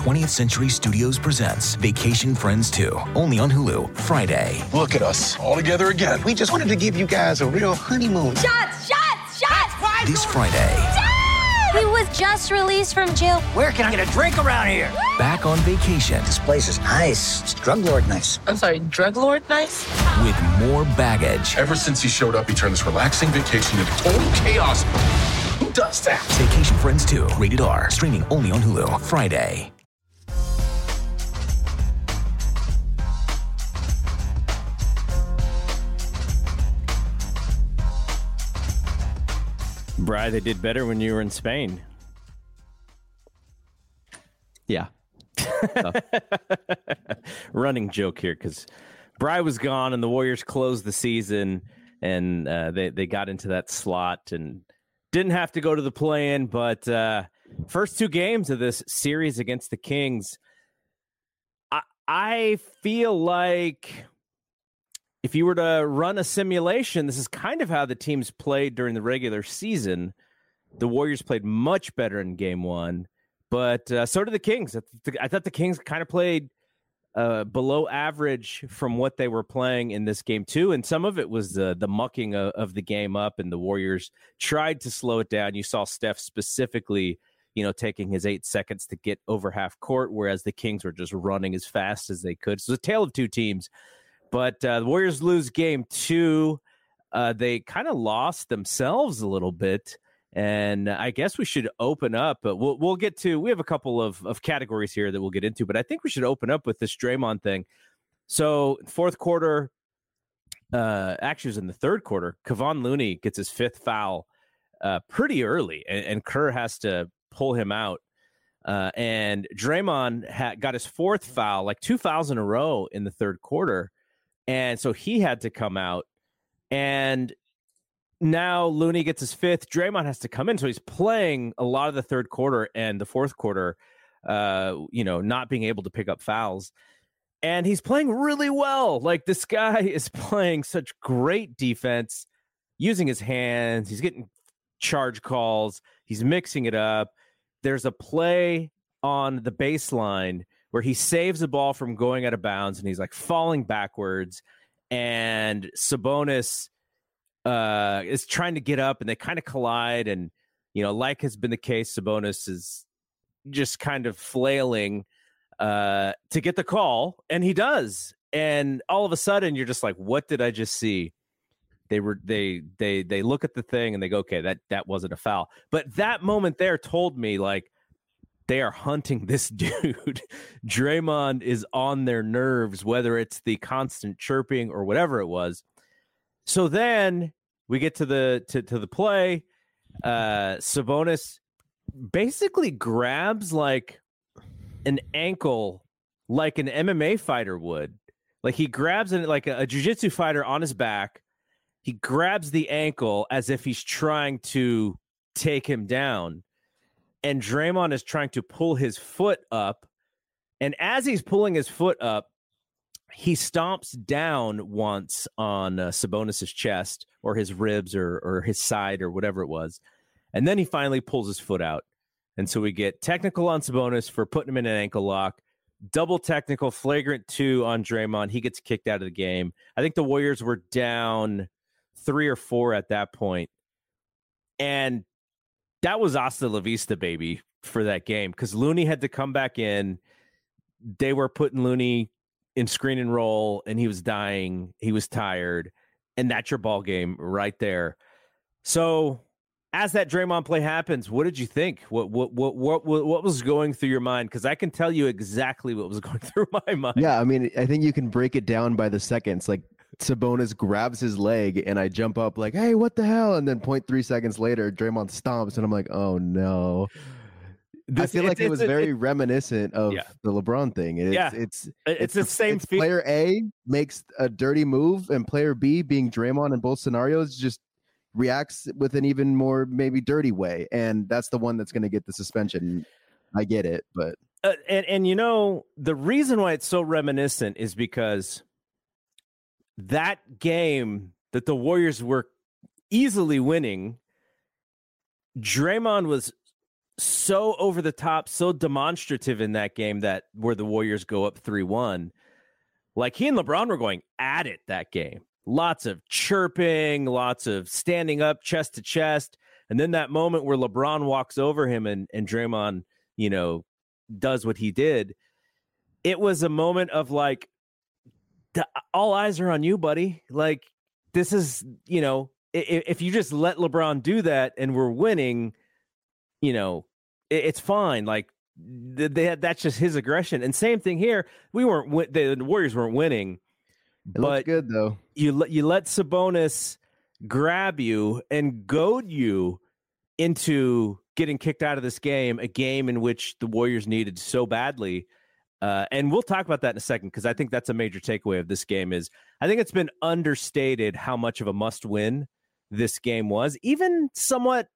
20th Century Studios presents Vacation Friends 2, only on Hulu, Friday. Look at us, all together again. We just wanted to give you guys a real honeymoon. Shots, shots, shots! This Friday. Dad! He was just released from jail. Where can I get a drink around here? Back on vacation. This place is nice. It's drug lord nice. I'm sorry, drug lord nice? With more baggage. Ever since he showed up, he turned this relaxing vacation into total chaos. Who does that? Vacation Friends 2, rated R, streaming only on Hulu, Friday. Bry, they did better when you were in Spain. Yeah. Running joke here because Bry was gone and the Warriors closed the season and uh, they they got into that slot and didn't have to go to the play-in. But uh, first two games of this series against the Kings, I I feel like if you were to run a simulation, this is kind of how the teams played during the regular season. The Warriors played much better in game one, but uh, so did the Kings. I thought the Kings kind of played uh, below average from what they were playing in this game too, and some of it was the the mucking of, of the game up, and the Warriors tried to slow it down. You saw Steph specifically, you know, taking his eight seconds to get over half court, whereas the Kings were just running as fast as they could. So a tale of two teams. But uh, the Warriors lose game two. Uh, they kind of lost themselves a little bit. And I guess we should open up, but we'll we'll get to. We have a couple of of categories here that we'll get into, but I think we should open up with this Draymond thing. So fourth quarter, uh, actually, it was in the third quarter. Kevon Looney gets his fifth foul uh, pretty early, and, and Kerr has to pull him out. Uh, and Draymond ha- got his fourth foul, like two fouls in a row in the third quarter. And so he had to come out. And now Looney gets his fifth. Draymond has to come in. So he's playing a lot of the third quarter and the fourth quarter, uh, you know, not being able to pick up fouls. And he's playing really well. Like this guy is playing such great defense, using his hands. He's getting charge calls. He's mixing it up. There's a play on the baseline where he saves the ball from going out of bounds and he's like falling backwards and Sabonis uh, is trying to get up and they kind of collide and you know like has been the case Sabonis is just kind of flailing uh, to get the call and he does. And all of a sudden you're just like what did I just see? They were they they they look at the thing and they go okay that that wasn't a foul. But that moment there told me like they are hunting this dude. Draymond is on their nerves, whether it's the constant chirping or whatever it was. So then we get to the to, to the play. Uh Sabonis basically grabs like an ankle like an MMA fighter would. Like he grabs it like a, a jiu-jitsu fighter on his back. He grabs the ankle as if he's trying to take him down and Draymond is trying to pull his foot up. And as he's pulling his foot up, he stomps down once on uh, Sabonis's chest or his ribs or or his side or whatever it was, and then he finally pulls his foot out. And so we get technical on Sabonis for putting him in an ankle lock, double technical, flagrant two on Draymond. He gets kicked out of the game. I think the Warriors were down three or four at that point, and that was hasta la vista, baby, for that game because Looney had to come back in. They were putting Looney in screen and roll, and he was dying. He was tired, and that's your ball game right there. So, as that Draymond play happens, what did you think? What what what what what was going through your mind? Because I can tell you exactly what was going through my mind. Yeah, I mean, I think you can break it down by the seconds. Like Sabonis grabs his leg and I jump up like, "Hey, what the hell?" And then 0.3 seconds later, Draymond stomps and I'm like, "Oh no." I feel like it's- it was it's- very reminiscent of Yeah. the LeBron thing. It's, Yeah. it's it's, the same it's feel. player A makes a dirty move, and player B, being Draymond in both scenarios, just reacts with an even more maybe dirty way, and that's the one that's going to get the suspension. I get it, but Uh, and and you know the reason why it's so reminiscent is because that game that the Warriors were easily winning, Draymond was so over the top, so demonstrative in that game that where the Warriors go up three one, like he and LeBron were going at it that game. Lots of chirping, lots of standing up chest to chest, and then that moment where LeBron walks over him and and Draymond, you know, does what he did, it was a moment of like, Uh, all eyes are on you, buddy. Like, this is, you know, if, if you just let LeBron do that and we're winning, you know, it, it's fine. Like, th- they had, that's just his aggression. And same thing here. We weren't, the Warriors weren't winning, it but good though. you let you let Sabonis grab you and goad you into getting kicked out of this game, a game in which the Warriors needed so badly. Uh, and we'll talk about that in a second because I think that's a major takeaway of this game. Is I think it's been understated how much of a must-win this game was. Even somewhat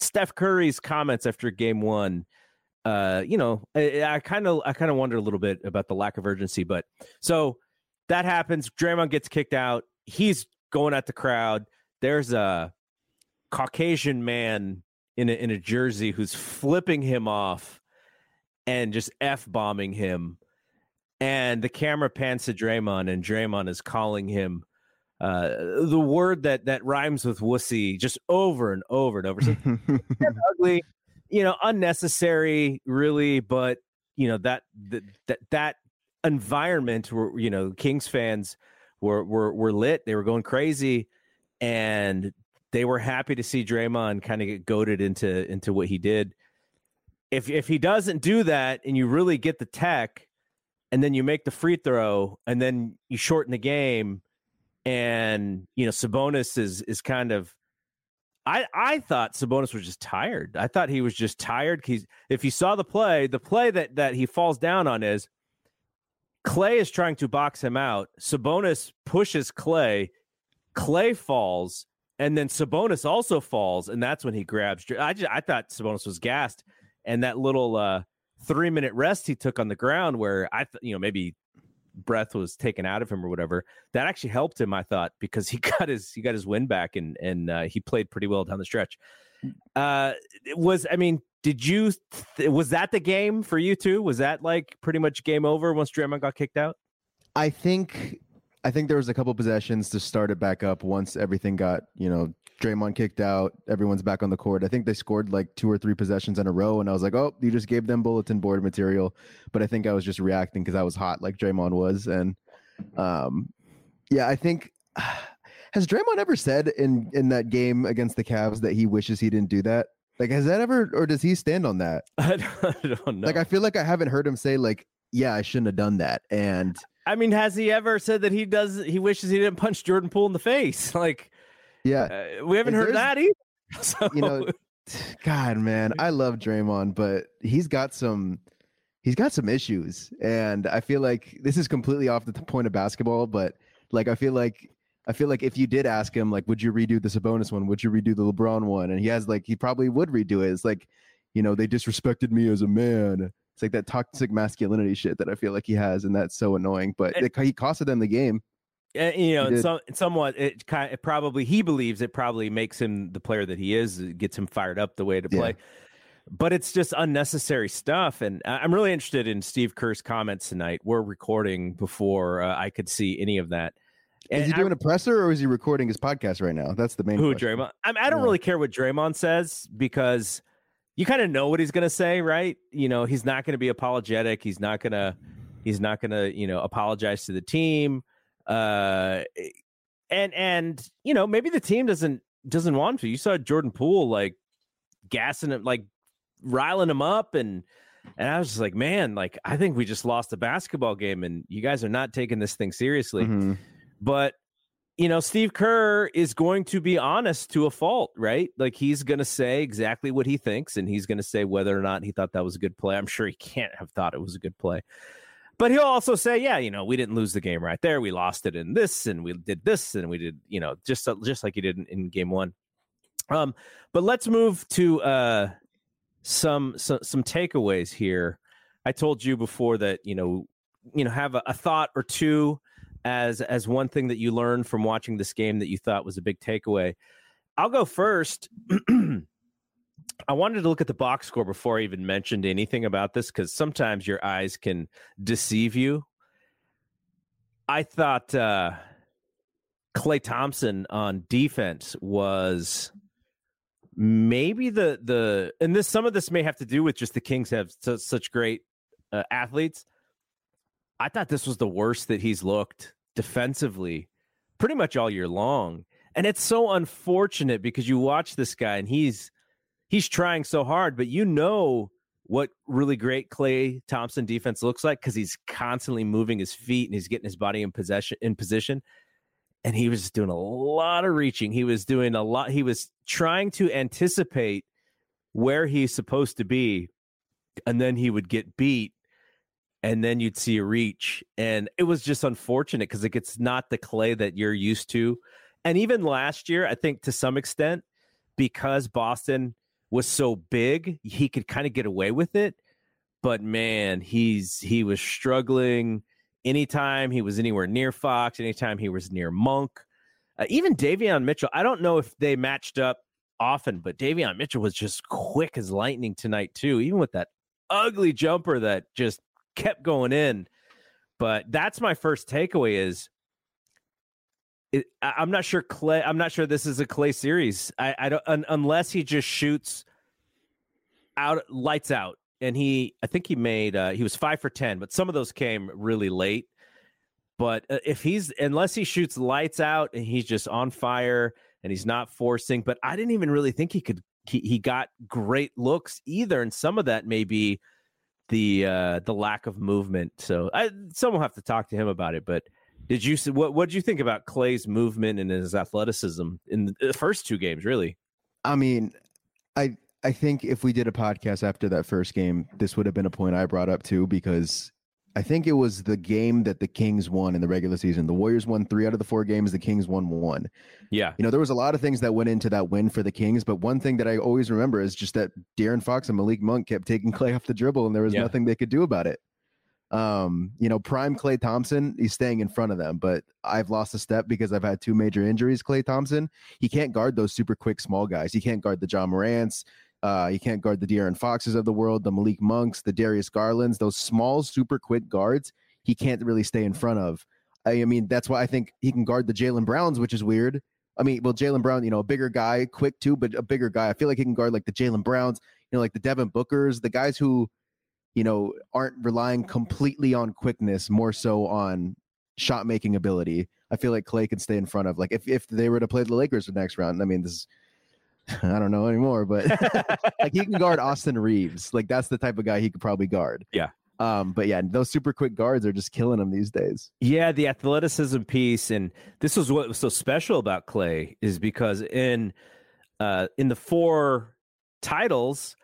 Steph Curry's comments after Game One. Uh, you know, I kind of I kind of wonder a little bit about the lack of urgency, but so that happens. Draymond gets kicked out. He's going at the crowd. There's a Caucasian man in a, in a jersey who's flipping him off and just f bombing him. And the camera pans to Draymond, and Draymond is calling him uh, the word that that rhymes with wussy just over and over and over. So ugly, you know, unnecessary, really. But you know that that that, environment where you know Kings fans were were were lit. They were going crazy, and they were happy to see Draymond kind of get goaded into into what he did. If if he doesn't do that, and you really get the tech, and then you make the free throw, and then you shorten the game, and you know Sabonis is is kind of. I, I thought Sabonis was just tired. I thought he was just tired. He's if you saw the play, the play that that he falls down on is Klay is trying to box him out. Sabonis pushes Klay. Klay falls, and then Sabonis also falls, and that's when he grabs. I just I thought Sabonis was gassed, and that little uh, three minute rest he took on the ground, where I th- you know maybe breath was taken out of him or whatever, that actually helped him. I thought because he got his he got his win back, and and uh, he played pretty well down the stretch. Uh, it was I mean, did you th- was that the game for you too? Was that like pretty much game over once Draymond got kicked out? I think I think there was a couple possessions to start it back up once everything got, you know, Draymond kicked out, everyone's back on the court. I think they scored like two or three possessions in a row and I was like, "Oh, you just gave them bulletin board material." But I think I was just reacting cuz I was hot like Draymond was and um yeah, I think has Draymond ever said in in that game against the Cavs that he wishes he didn't do that? Like has that ever or does he stand on that? I don't, I don't know. Like I feel like I haven't heard him say like, "Yeah, I shouldn't have done that." And I mean, has he ever said that he does? He wishes he didn't punch Jordan Poole in the face. Like, yeah, uh, we haven't And heard that either. So, you know, God, man, I love Draymond, but he's got some he's got some issues, and I feel like this is completely off the point of basketball, but like I feel like I feel like if you did ask him, like, would you redo the Sabonis one? Would you redo the LeBron one? And he has like he probably would redo it. It's like, you know, they disrespected me as a man. It's like that toxic masculinity shit that I feel like he has, and that's so annoying. But And- it, he costed them the game. Uh, you know, some, somewhat it kind it probably he believes it probably makes him the player that he is, it gets him fired up the way to Yeah. play. But it's just unnecessary stuff, and I'm really interested in Steve Kerr's comments tonight. We're recording before uh, I could see any of that that. Is he I- doing a presser or is he recording his podcast right now? That's the main. Who question. Draymond? I, mean, I don't Yeah. really care what Draymond says because you kind of know what he's going to say, right? You know, he's not going to be apologetic. He's not going to. He's not going to, you know, apologize to the team. Uh, and and you know maybe the team doesn't doesn't want to. You saw Jordan Poole like gassing him, like riling him up, and and I was just like, man, like I think we just lost a basketball game, and you guys are not taking this thing seriously Mhm. but you know, Steve Kerr is going to be honest to a fault, right? Like he's going to say exactly what he thinks and he's going to say whether or not he thought that was a good play. I'm sure he can't have thought it was a good play. But he'll also say, yeah, you know, we didn't lose the game right there. We lost it in this and we did this and we did, you know, just just like he did in, in game 1. Um but let's move to uh some some some takeaways here. I told you before that, you know, you know, have a, a thought or two as as one thing that you learned from watching this game that you thought was a big takeaway. I'll go first. I wanted to look at the box score before I even mentioned anything about this because sometimes your eyes can deceive you. I thought uh, Klay Thompson on defense was maybe the the and this some of this may have to do with just the Kings have su- such great uh, athletes. I thought this was the worst that he's looked defensively pretty much all year long. And it's so unfortunate because you watch this guy and he's he's trying so hard, but you know what really great Klay Thompson defense looks like because he's constantly moving his feet and he's getting his body in possession in position. And he was doing a lot of reaching. He was doing a lot. He was trying to anticipate where he's supposed to be, and then he would get beat and then you'd see a reach. And it was just unfortunate because it's not the Klay that you're used to. And even last year, I think to some extent, because Boston was so big, he could kind of get away with it. But man, he's he was struggling anytime he was anywhere near Fox, anytime he was near Monk. Uh, even Davion Mitchell, I don't know if they matched up often, but Davion Mitchell was just quick as lightning tonight, too, even with that ugly jumper that just kept going in. But that's my first takeaway is it, I'm not sure Klay. I'm not sure this is a Klay series. I, I don't un, unless he just shoots out, lights out, and he. I think he made. Uh, he was five for ten, but some of those came really late. But uh, if he's unless he shoots lights out and he's just on fire and he's not forcing, but I didn't even really think he could. He, he got great looks either, and some of that may be the uh the lack of movement. So I someone will have to talk to him about it. But did you what what did you think about Klay's movement and his athleticism in the first two games? Really, I mean, I I think if we did a podcast after that first game, this would have been a point I brought up too because I think it was the game that the Kings won in the regular season. The Warriors won three out of the four games. The Kings won one. Yeah. You know, there was a lot of things that went into that win for the Kings, but one thing that I always remember is just that De'Aaron Fox and Malik Monk kept taking Clay off the dribble and there was yeah. nothing they could do about it. Um, you know, prime Klay Thompson, he's staying in front of them, but I've lost a step because I've had two major injuries. Klay Thompson, he can't guard those super quick small guys. He can't guard the Ja Morants, uh, you can't guard the De'Aaron Foxes of the world, the Malik Monks, the Darius Garlands, those small, super quick guards. He can't really stay in front of. I mean, that's why I think he can guard the Jaylen Browns, which is weird. I mean, well, Jaylen Brown, you know, a bigger guy, quick too, but a bigger guy. I feel like he can guard like the Jaylen Browns, you know, like the Devin Bookers, the guys who, you know, aren't relying completely on quickness, more so on shot making ability. I feel like Klay can stay in front of. Like if if they were to play the Lakers the next round, I mean, this is I don't know anymore, but like he can guard Austin Reaves. Like that's the type of guy he could probably guard. Yeah. Um, but yeah, those super quick guards are just killing him these days. Yeah, the athleticism piece, and this was what was so special about Klay is because in uh in the four titles,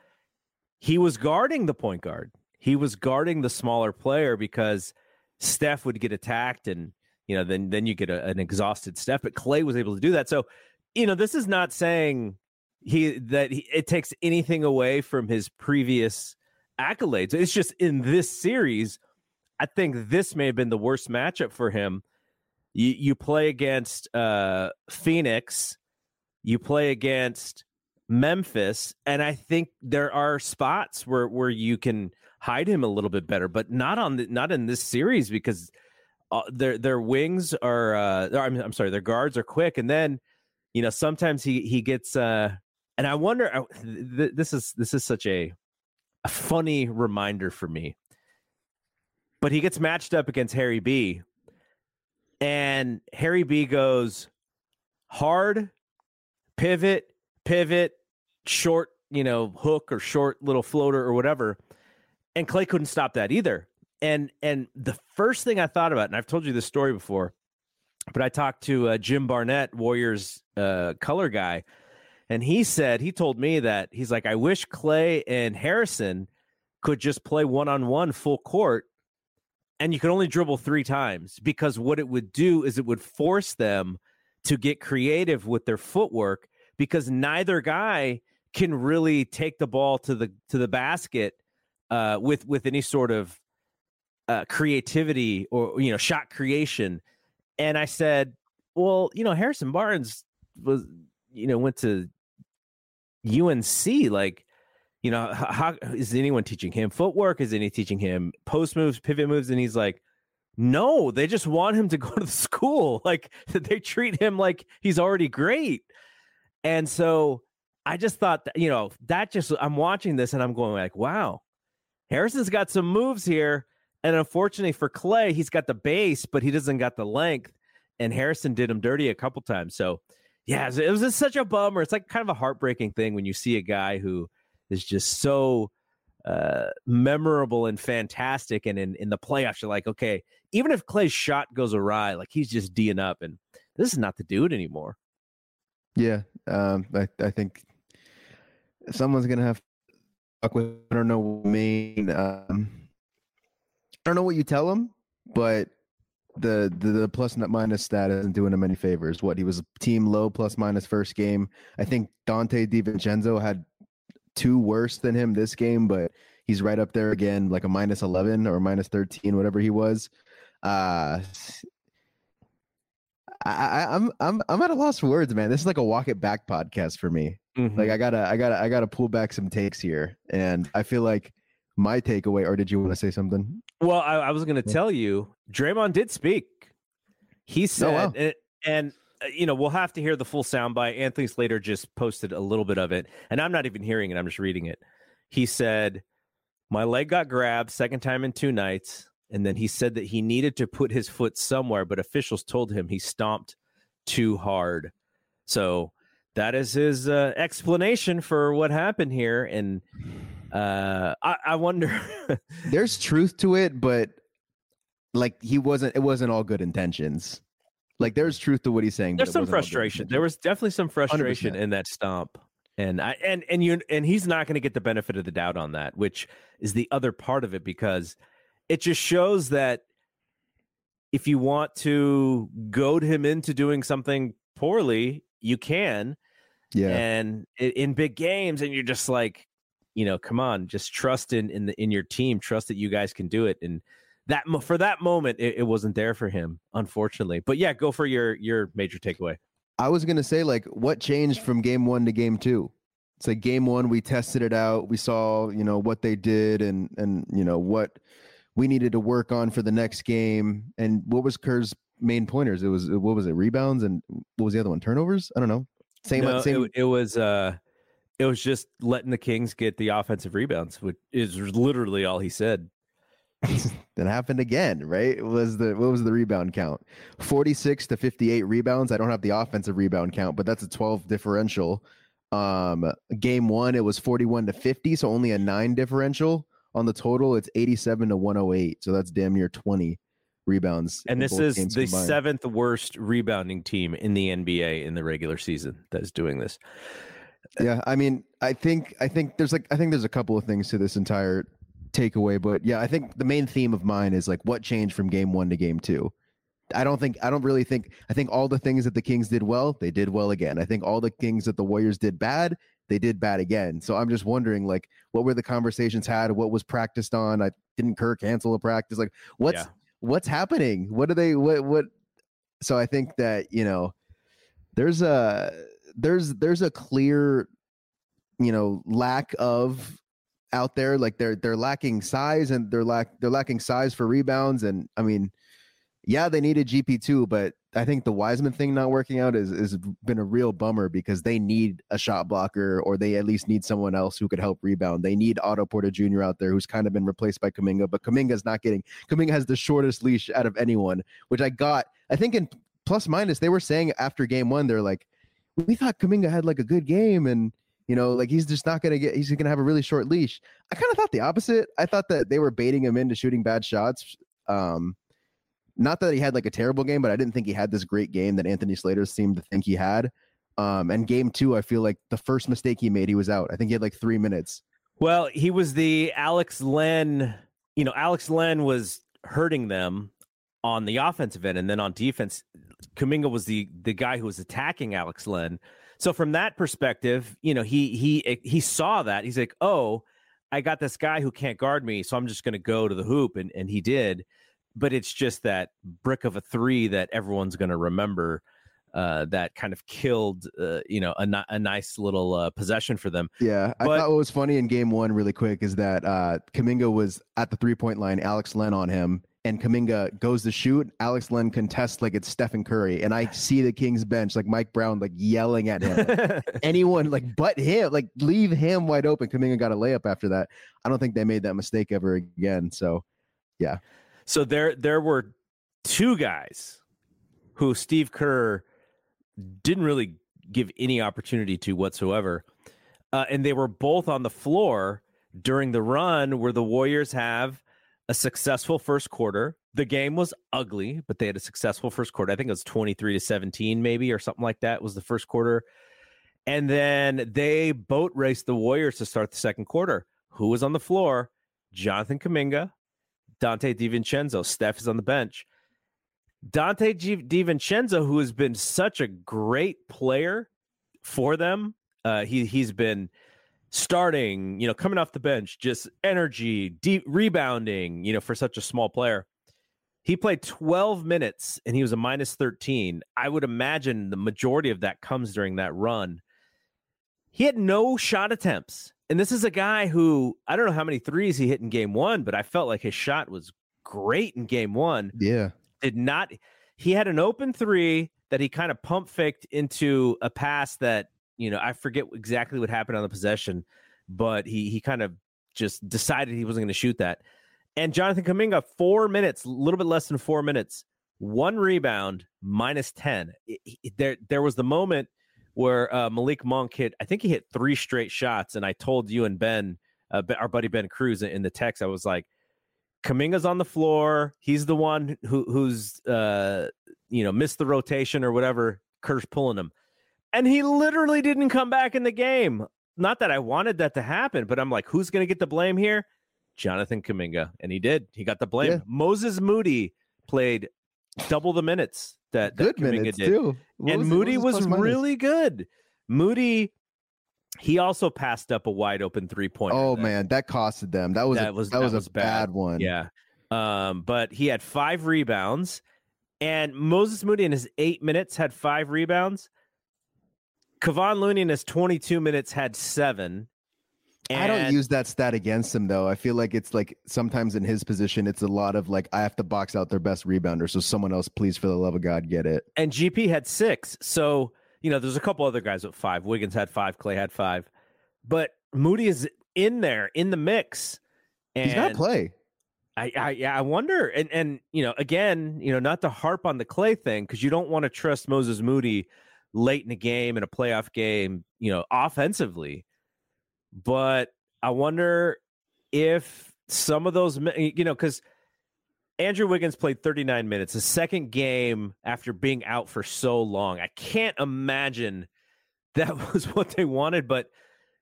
he was guarding the point guard. He was guarding the smaller player because Steph would get attacked and you know then then you get a, an exhausted Steph, but Klay was able to do that. So, you know, this is not saying he that he, it takes anything away from his previous accolades. It's just in this series, I think this may have been the worst matchup for him. You you play against uh, Phoenix, you play against Memphis, and I think there are spots where where you can hide him a little bit better, but not on the, not in this series because uh, their their wings are uh, I'm, I'm sorry, their guards are quick, and then you know sometimes he he gets uh and I wonder uh, this is this is such a a funny reminder for me. But he gets matched up against Harry B. And Harry B goes hard, pivot, pivot, short, you know, hook or short little floater or whatever. And Klay couldn't stop that either. And and the first thing I thought about, and I've told you this story before, but I talked to uh, Jim Barnett, Warriors uh, color guy, and he said he told me that he's like, I wish Klay and Harrison could just play one on one full court, and you could only dribble three times because what it would do is it would force them to get creative with their footwork because neither guy can really take the ball to the to the basket uh, with with any sort of uh, creativity or you know shot creation. And I said, well, you know, Harrison Barnes was you know went to UNC. Like, you know, how, is anyone teaching him footwork? Is anyone teaching him post moves, pivot moves? And he's like, no, they just want him to go to the school. Like they treat him like he's already great. And so I just thought that, you know, that just, I'm watching this and I'm going like, wow, Harrison's got some moves here. And unfortunately for Klay, he's got the base, but he doesn't got the length. And Harrison did him dirty a couple times. So, yeah, it was just such a bummer. It's like kind of a heartbreaking thing when you see a guy who is just so uh, memorable and fantastic. And in, in the playoffs, you're like, okay, even if Klay's shot goes awry, like he's just D'ing up. And this is not the dude anymore. Yeah, um, I, I think someone's have to fuck with. I don't know what I. Um, I don't know what you tell him, but the, the the plus minus stat isn't doing him any favors. What he was team low plus minus first game. I think Donte DiVincenzo had two worse than him this game, but he's right up there again, like a minus eleven or minus thirteen, whatever he was. Uh I, I'm I'm I'm at a loss for words, man. This is like a walk it back podcast for me. Mm-hmm. Like I gotta I gotta I gotta pull back some takes here, and I feel like my takeaway. Or did you want to say something? Well, I, I was going to yeah. tell you, Draymond did speak. He said, oh, wow. and, and uh, you know, we'll have to hear the full soundbite. Anthony Slater just posted a little bit of it, and I'm not even hearing it. I'm just reading it. He said, "My leg got grabbed second time in two nights." And then he said that he needed to put his foot somewhere, but officials told him he stomped too hard. So that is his uh, explanation for what happened here. And uh, I, I wonder. There's truth to it, but like he wasn't. It wasn't all good intentions. Like there's truth to what he's saying. There's some frustration. There was definitely some frustration 100%. in that stomp. And I and and you and he's not going to get the benefit of the doubt on that, which is the other part of it because it just shows that if you want to goad him into doing something poorly, you can. Yeah. And in big games, and you're just like, you know, come on, just trust in in the in your team, trust that you guys can do it. And that for that moment, it, it wasn't there for him, unfortunately. But yeah, go for your your major takeaway. I was gonna say, like, what changed from game one to game two? It's like game one, we tested it out, we saw, you know, what they did, and and you know what we needed to work on for the next game. And what was Kerr's main pointers? It was what was it? Rebounds and what was the other one? Turnovers? I don't know. Same. No, same. It, it, was. uh It was just letting the Kings get the offensive rebounds, which is literally all he said. that happened again, right? It was the what was the rebound count? 46 to 58 rebounds. I don't have the offensive rebound count, but that's a 12 differential. Um game 1 it was 41 to 50, so only a 9 differential on the total, it's 87 to 108. So that's damn near 20 rebounds. And this is the combined. seventh worst rebounding team in the NBA in the regular season that's doing this. Uh, yeah, I mean, I think I think there's like I think there's a couple of things to this entire takeaway, but yeah, I think the main theme of mine is like what changed from game 1 to game 2. I don't think I don't really think I think all the things that the Kings did well, they did well again. I think all the things that the Warriors did bad, they did bad again. So I'm just wondering, like, what were the conversations had? What was practiced on? I didn't Kerr cancel a practice? Like, what's yeah. What's happening? What are they? What what? So I think that you know, there's a there's there's a clear, you know, lack of out there. Like they're they're lacking size and they're lack they're lacking size for rebounds. And I mean, yeah, they needed GP two, but I think the Wiseman thing not working out is has been a real bummer because they need a shot blocker or they at least need someone else who could help rebound. They need Otto Porter Jr. out there who's kind of been replaced by Kuminga, but Kuminga's not getting Kuminga has the shortest leash out of anyone, which I got. I think in plus minus they were saying after game one they're like, we thought Kuminga had like a good game and you know like he's just not gonna get he's gonna have a really short leash. I kind of thought the opposite. I thought that they were baiting him into shooting bad shots. Um, not that he had like a terrible game, but I didn't think he had this great game that Anthony Slater seemed to think he had. Um, and game two, I feel like the first mistake he made, he was out. I think he had like three minutes. Well, he was the Alex Len. You know, Alex Len was hurting them on the offensive end, and then on defense, Kuminga was the the guy who was attacking Alex Len. So from that perspective, you know, he he he saw that. He's like, "Oh, I got this guy who can't guard me, so I'm just going to go to the hoop," and and he did. But it's just that brick of a three that everyone's going to remember. Uh, that kind of killed, uh, you know, a, a nice little uh, possession for them. Yeah, I thought what was funny in game one, really quick, is that uh, Kuminga was at the three point line, Alex Len on him, and Kuminga goes to shoot. Alex Len contests like it's Stephen Curry, and I see the Kings bench like Mike Brown like yelling at him. Anyone like but him, like leave him wide open. Kuminga got a layup after that. I don't think they made that mistake ever again. So, yeah. So there there were two guys who Steve Kerr didn't really give any opportunity to whatsoever, uh, and they were both on the floor during the run where the Warriors have a successful first quarter. The game was ugly, but they had a successful first quarter. I think it was 23 to 17, maybe, or something like that was the first quarter. And then they boat raced the Warriors to start the second quarter. Who was on the floor? Jonathan Kuminga, Donte DiVincenzo. Steph is on the bench. Donte G- DiVincenzo, who has been such a great player for them, uh, he he's been starting, you know, coming off the bench, just energy, deep rebounding, you know, for such a small player. He played 12 minutes and he was a minus 13. I would imagine the majority of that comes during that run. He had no shot attempts. And this is a guy who I don't know how many threes he hit in game one, but I felt like his shot was great in game one. Yeah. Did not, he had an open three that he kind of pump faked into a pass that you know, I forget exactly what happened on the possession, but he he kind of just decided he wasn't going to shoot that. And Jonathan Kuminga, four minutes, a little bit less than four minutes, one rebound, minus ten. It, it, there there was the moment where uh, Malik Monk hit. I think he hit three straight shots, and I told you and Ben, uh, our buddy Ben Cruz, in the text, I was like. Kuminga's on the floor. He's the one who who's uh you know missed the rotation or whatever. Kerr's pulling him and he literally didn't come back in the game. Not that I wanted that to happen, but I'm like, who's going to get the blame here? Jonathan Kuminga, and he did. He got the blame. Yeah. Moses Moody played double the minutes that, that good Kuminga minutes did, too. What and was Moody was, was really good. Moody, he also passed up a wide open three point. Oh man, that costed them. That was that a, was that, that was, was, a bad, bad one. Yeah, um, but he had five rebounds, and Moses Moody in his eight minutes had five rebounds. Kevon Looney in his 22 minutes had seven. I don't use that stat against him though. I feel like it's like sometimes in his position, it's a lot of like I have to box out their best rebounder, so someone else, please, for the love of God, get it. And GP had six, so you know there's a couple other guys with five. Wiggins had five, Klay had five, but Moody is in there in the mix. And He's got to play. I, I yeah, I wonder, and and you know, again, you know, not to harp on the Klay thing because you don't want to trust Moses Moody late in the game in a playoff game, you know, offensively. But I wonder if some of those, you know, because Andrew Wiggins played 39 minutes, the second game after being out for so long. I can't imagine that was what they wanted, but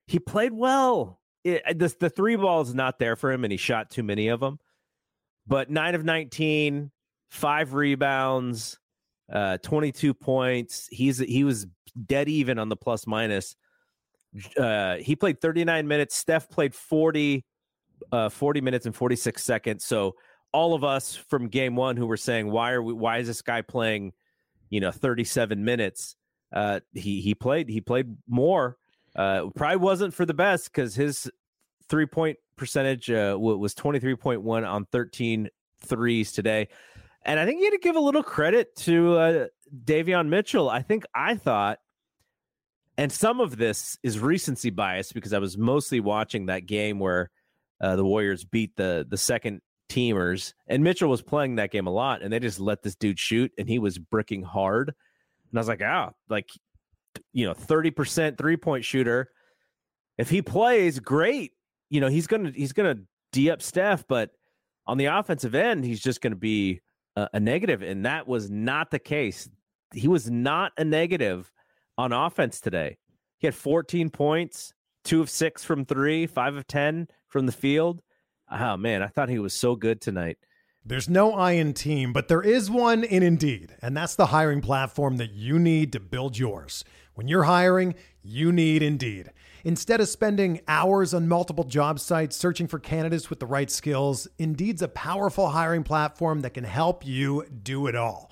he played well. It, the, the three ball is not there for him, and he shot too many of them. But nine of 19, five rebounds, uh, 22 points. He's he was dead even on the plus minus. Uh, he played 39 minutes. Steph played 40, uh, 40 minutes and 46 seconds. So all of us from game one who were saying, why are we, why is this guy playing, you know, 37 minutes? Uh, he, he played, he played more. Uh, probably wasn't for the best because his three point percentage uh, was 23.1 on 13 threes today. And I think you had to give a little credit to uh, Davion Mitchell. I think I thought, and some of this is recency bias because I was mostly watching that game where uh, the Warriors beat the the second teamers, and Mitchell was playing that game a lot, and they just let this dude shoot, and he was bricking hard. And I was like, ah, like you know, thirty percent three point shooter. If he plays, great. You know, he's gonna he's gonna d up Steph, but on the offensive end, he's just gonna be a, a negative, and that was not the case. He was not a negative on offense today. He had 14 points, two of six from three, five of 10 from the field. Oh, man, I thought he was so good tonight. There's no I in team, but there is one in Indeed, and that's the hiring platform that you need to build yours. When you're hiring, you need Indeed. Instead of spending hours on multiple job sites searching for candidates with the right skills, Indeed's a powerful hiring platform that can help you do it all.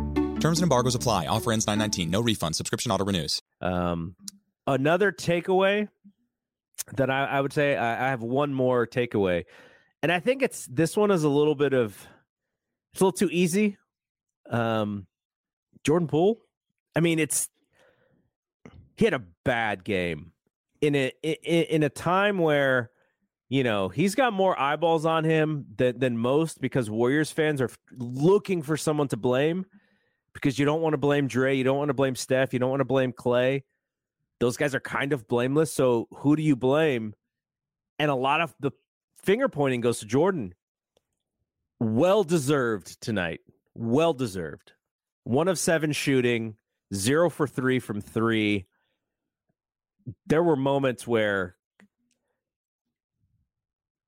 Terms and embargoes apply. Offer ends 919. No refund. Subscription auto renews. Um, another takeaway that I, I would say I, I have one more takeaway, and I think it's this one is a little bit of it's a little too easy. Um, Jordan Poole. I mean, it's he had a bad game in a in, in a time where you know he's got more eyeballs on him than than most because Warriors fans are looking for someone to blame because you don't want to blame Dre, you don't want to blame Steph, you don't want to blame Klay. Those guys are kind of blameless. So who do you blame? And a lot of the finger pointing goes to Jordan. Well deserved tonight. Well deserved. One of seven shooting, zero for three from three. There were moments where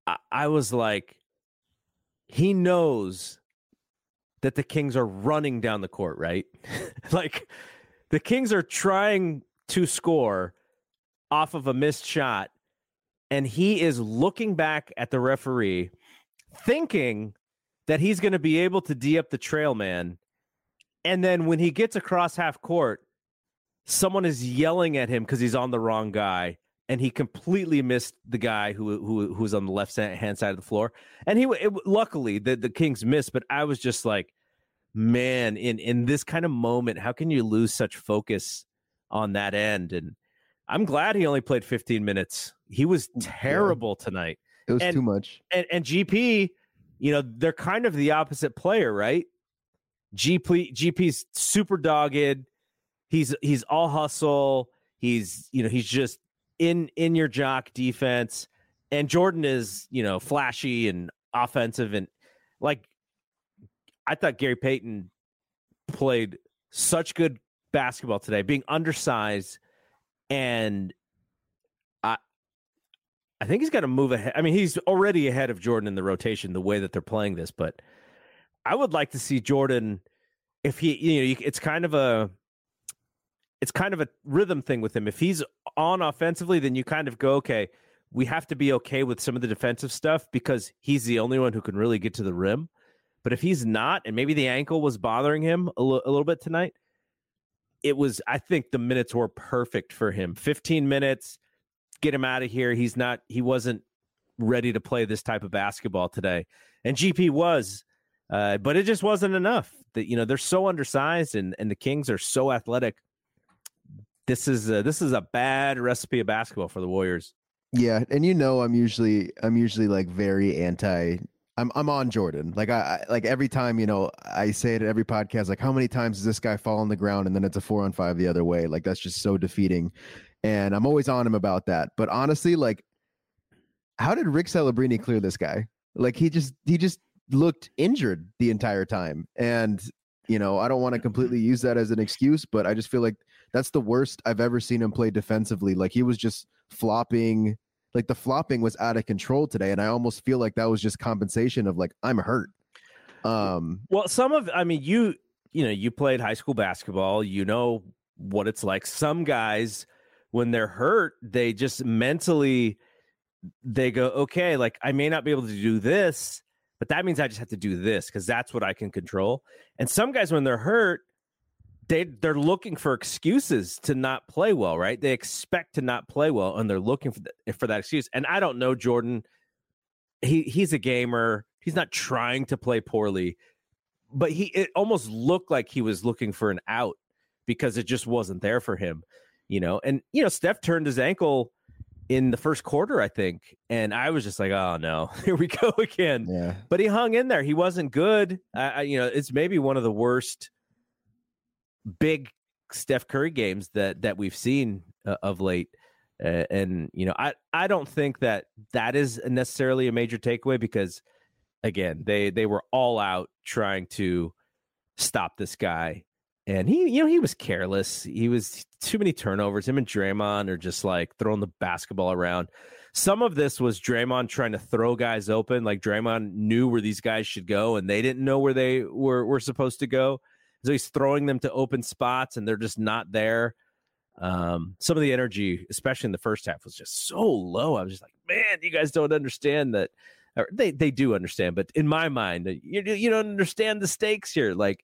I, I was like, he knows that the Kings are running down the court, right? like the Kings are trying to score off of a missed shot, and he is looking back at the referee, thinking that he's going to be able to D up the trail man. And then when he gets across half court, someone is yelling at him because he's on the wrong guy and he completely missed the guy who who who's on the left hand side of the floor. And he it, luckily the the Kings missed, but I was just like, man, in in this kind of moment, how can you lose such focus on that end? And I'm glad he only played 15 minutes. He was mm, terrible yeah. tonight. It was and, too much. And and GP, you know, they're kind of the opposite player, right? GP GP's super dogged. He's he's all hustle. He's you know he's just in in your jock defense and Jordan is, you know, flashy and offensive and like I thought Gary Payton played such good basketball today, being undersized and I I think he's got to move ahead. I mean, he's already ahead of Jordan in the rotation the way that they're playing this, but I would like to see Jordan if he you know, it's kind of a it's kind of a rhythm thing with him. If he's on offensively, then you kind of go, okay, we have to be okay with some of the defensive stuff because he's the only one who can really get to the rim. But if he's not, and maybe the ankle was bothering him a, l- a little bit tonight, it was, I think the minutes were perfect for him. 15 minutes, get him out of here. He's not, he wasn't ready to play this type of basketball today. And GP was, uh, but it just wasn't enough. That you know they're so undersized, and and the Kings are so athletic this is a, this is a bad recipe of basketball for the Warriors. Yeah, and you know I'm usually I'm usually like very anti I'm I'm on Jordan. Like I, I, like every time, you know, I say it at every podcast like how many times does this guy fall on the ground and then it's a 4 on 5 the other way? Like that's just so defeating. And I'm always on him about that. But honestly, like how did Rick Celebrini clear this guy? Like he just he just looked injured the entire time. And you know, I don't want to completely use that as an excuse, but I just feel like that's the worst I've ever seen him play defensively. Like he was just flopping, like the flopping was out of control today, and I almost feel like that was just compensation of like I'm hurt. Um, well, some of I mean, you you know, you played high school basketball, you know what it's like. Some guys, when they're hurt, they just mentally they go, okay, like I may not be able to do this, but that means I just have to do this because that's what I can control. And some guys, when they're hurt, they they're looking for excuses to not play well, right? They expect to not play well, and they're looking for the, for that excuse. And I don't know Jordan. He he's a gamer. He's not trying to play poorly, but he it almost looked like he was looking for an out because it just wasn't there for him, you know. And you know, Steph turned his ankle in the first quarter, I think, and I was just like, "Oh no, here we go again." Yeah. But he hung in there. He wasn't good. I, I you know, it's maybe one of the worst big Steph Curry games that that we've seen uh, of late. Uh, and you know, I I don't think that that is necessarily a major takeaway because again, they they were all out trying to stop this guy. And he, you know, he was careless. He was too many turnovers. Him and Draymond are just like throwing the basketball around. Some of this was Draymond trying to throw guys open. Like Draymond knew where these guys should go, and they didn't know where they were were supposed to go. He's throwing them to open spots, and they're just not there. Um, some of the energy, especially in the first half, was just so low. I was just like, man, you guys don't understand that. Or they they do understand, but in my mind, you you don't understand the stakes here. Like,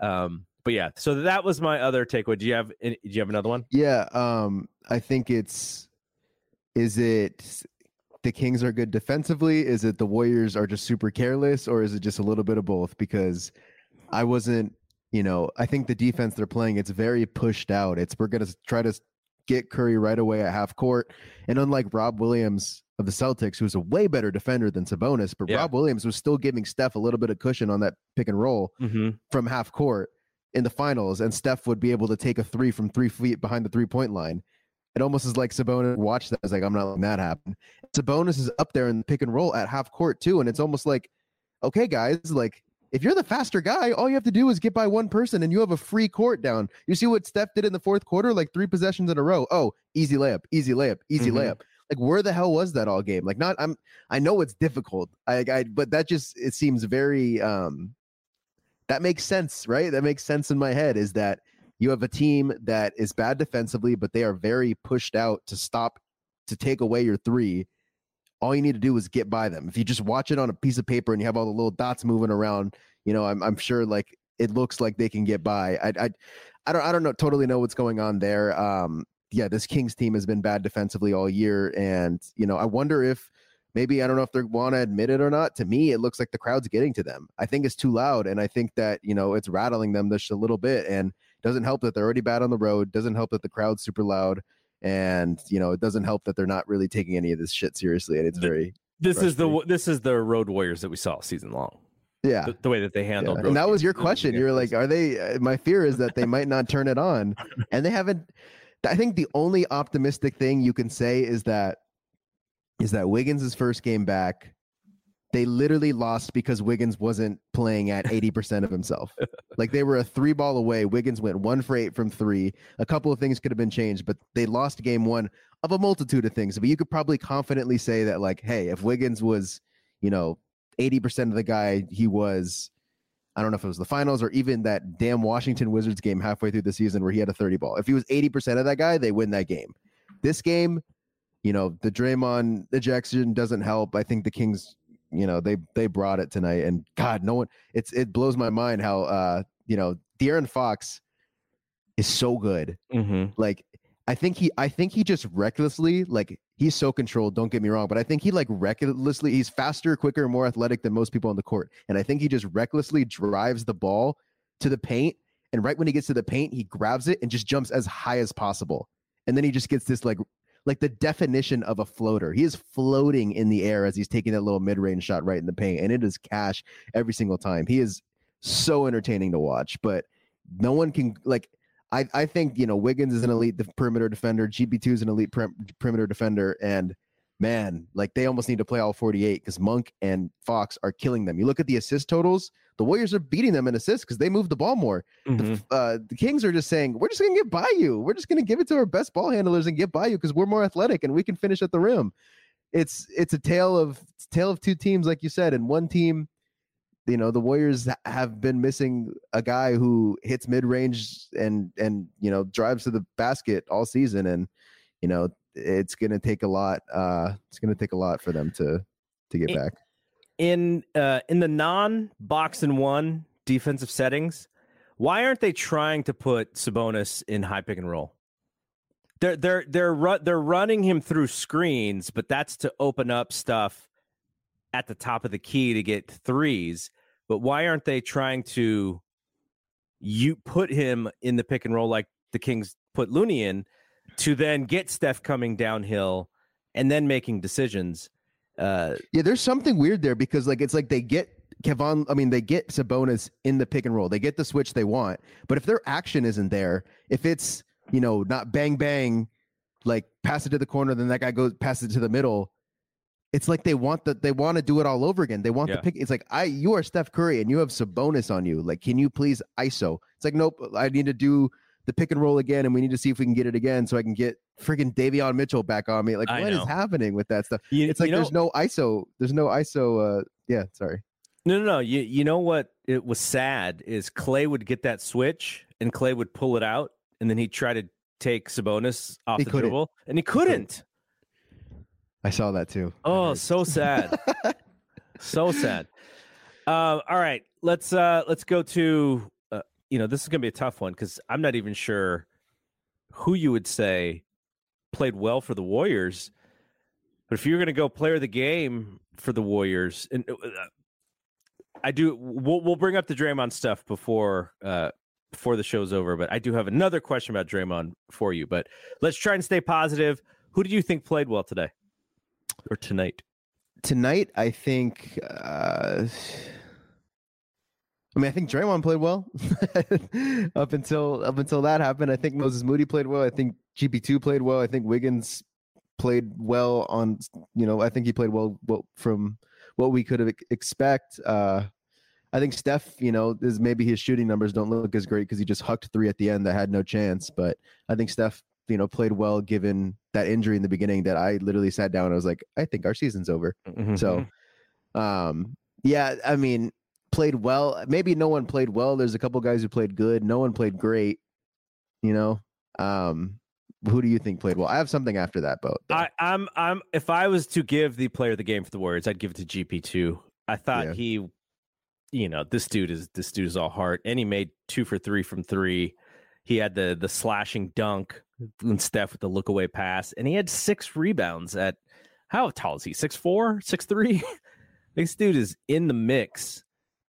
um, but yeah. So that was my other takeaway. Do you have do you have another one? Yeah, um, I think it's is it the Kings are good defensively? Is it the Warriors are just super careless, or is it just a little bit of both? Because I wasn't, you know, I think the defense they're playing it's very pushed out. It's we're gonna try to get Curry right away at half court, and unlike Rob Williams of the Celtics, who's a way better defender than Sabonis, but Yeah. Rob Williams was still giving Steph a little bit of cushion on that pick and roll Mm-hmm. from half court in the finals, and Steph would be able to take a three from three feet behind the three point line. It almost is like Sabonis watched that. I was like, I'm not letting that happen. Sabonis is up there in the pick and roll at half court too, and it's almost like, okay, guys, like if you're the faster guy, all you have to do is get by one person, and you have a free court down. You see what Steph did in the fourth quarter, like three possessions in a row. Oh, easy layup, easy layup, easy Mhm. layup. Like where the hell was that all game? Like not. I'm. I know it's difficult. I. I. But that just it seems very. um that makes sense, right? That makes sense in my head is that you have a team that is bad defensively, but they are very pushed out to stop to take away your three. All you need to do is get by them. If you just watch it on a piece of paper and you have all the little dots moving around, you know, I'm I'm sure like it looks like they can get by. I I I don't I don't know totally know what's going on there. Um yeah, this Kings team has been bad defensively all year and you know, I wonder if maybe I don't know if they want to admit it or not. To me, it looks like the crowd's getting to them. I think it's too loud, and I think that you know it's rattling them just a little bit. And doesn't help that they're already bad on the road. Doesn't help that the crowd's super loud, and you know it doesn't help that they're not really taking any of this shit seriously. And it's very This is the this is the road warriors that we saw season long. yeah. The, the way that they handled. Yeah. And that was your question. You were like, "Are they?" uh, My fear is that they might not turn it on, and they haven't. I think the only optimistic thing you can say is that is that Wiggins' first game back. They literally lost because Wiggins wasn't playing at 80% of himself. Like they were a three ball away. Wiggins went one for eight from three. A couple of things could have been changed, but they lost game one of a multitude of things. But you could probably confidently say that, like, hey, if Wiggins was, you know, 80% of the guy he was, I don't know if it was the finals or even that damn Washington Wizards game halfway through the season where he had a 30 ball. If he was 80% of that guy, they win that game. This game, you know, the Draymond ejection doesn't help. I think the Kings, you know, they they brought it tonight. And God, no one it's it blows my mind how uh, you know, De'Aaron Fox is so good. Mhm. Like I think he I think he just recklessly like he's so controlled, don't get me wrong, but I think he like recklessly he's faster, quicker, more athletic than most people on the court. And I think he just recklessly drives the ball to the paint and right when he gets to the paint, he grabs it and just jumps as high as possible. And then he just gets this like like the definition of a floater. He is floating in the air as he's taking that little mid-range shot right in the paint and it is cash every single time. He is so entertaining to watch, but no one can like I, I think you know Wiggins is an elite perimeter defender. GP2 is an elite prim- perimeter defender, and man, like they almost need to play all 48 because Monk and Fox are killing them. You look at the assist totals, the Warriors are beating them in assists because they move the ball more. Mm-hmm. The, uh, the Kings are just saying, we're just going to get by you. We're just going to give it to our best ball handlers and get by you because we're more athletic and we can finish at the rim. It's it's a tale of tale of two teams, like you said, and one team. You know the Warriors have been missing a guy who hits mid range and and you know drives to the basket all season, and you know it's going to take a lot. Uh, it's going to take a lot for them to to get It- back. in uh in the non box and one defensive settings, why aren't they trying to put Sabonis in high pick and roll? They're they're they're ru- they're running him through screens, but that's to open up stuff at the top of the key to get threes. But why aren't they trying to you put him in the pick and roll like the Kings put Looney in to then get Steph coming downhill and then making decisions? Uh, Yeah, there's something weird there because like it's like they get Kevon, I mean, they get Sabonis in the pick and roll. They get the switch they want. But if their action isn't there, if it's, you know, not bang bang, like pass it to the corner, then that guy goes pass it to the middle. It's like they want that they want to do it all over again. They want Yeah. the pick. It's like I you are Steph Curry and you have Sabonis on you. Like, can you please ISO? It's like, nope, I need to do the pick and roll again, and we need to see if we can get it again so I can get freaking Davion Mitchell back on me. Like, I what is happening with that stuff? You- it's like you know- there's no ISO. There's no ISO. Uh, yeah, sorry. No, no, no. You you know what? It was sad is Klay would get that switch and Klay would pull it out, and then he'd try to take Sabonis off He the couldn't. dribble, and he couldn't. I saw that too. Oh, so sad, so sad. Uh, all right, let's uh let's go to you know this is gonna be a tough one because I'm not even sure who you would say played well for the Warriors. But if you're gonna go player of the game for the Warriors, and uh, I do, we'll we'll bring up the Draymond stuff before uh before the show's over. But I do have another question about Draymond for you. But let's try and stay positive. Who do you think played well today or tonight? Tonight, I think. Uh, I mean, I think Draymond played well up until up until that happened. I think Moses Moody played well. I think GP two played well. I think Wiggins played well on. You know, I think he played well, well from what we could have expect. Uh, I think Steph, you know, is maybe his shooting numbers don't look as great because he just hucked three at the end that had no chance. But I think Steph, you know, played well given that injury in the beginning that I literally sat down and I was like, I think our season's over. So, um, yeah, I mean, played well. Maybe no one played well. There's a couple guys who played good. No one played great. You know, um, who do you think played well? I have something after that, but I, I'm I'm if I was to give the player of the game for the Warriors, I'd give it to GP two. I thought Yeah. he, you know, this dude is this dude is all heart, and he made two for three from three. He had the the slashing dunk and Steph with the look away pass, and he had six rebounds at how tall is he? Six four, six three. this dude is in the mix.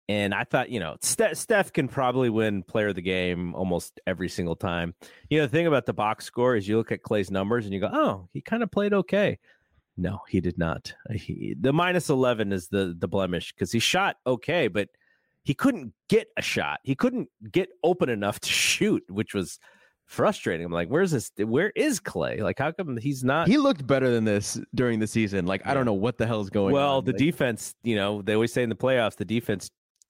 And I thought, you know, Steph, Steph can probably win player of the game almost every single time. You know, the thing about the box score is you look at Klay's numbers and you go, oh, he kind of played okay. No, he did not. Uh, he, the minus 11 is the, the blemish because he shot okay, but he couldn't get a shot. He couldn't get open enough to shoot, which was frustrating. I'm like, where's this? Where is Clay? Like, how come he's not? he looked better than this during the season. Like, I don't know what the hell is going well, on. the Like, defense, you know, they always say in the playoffs, the defense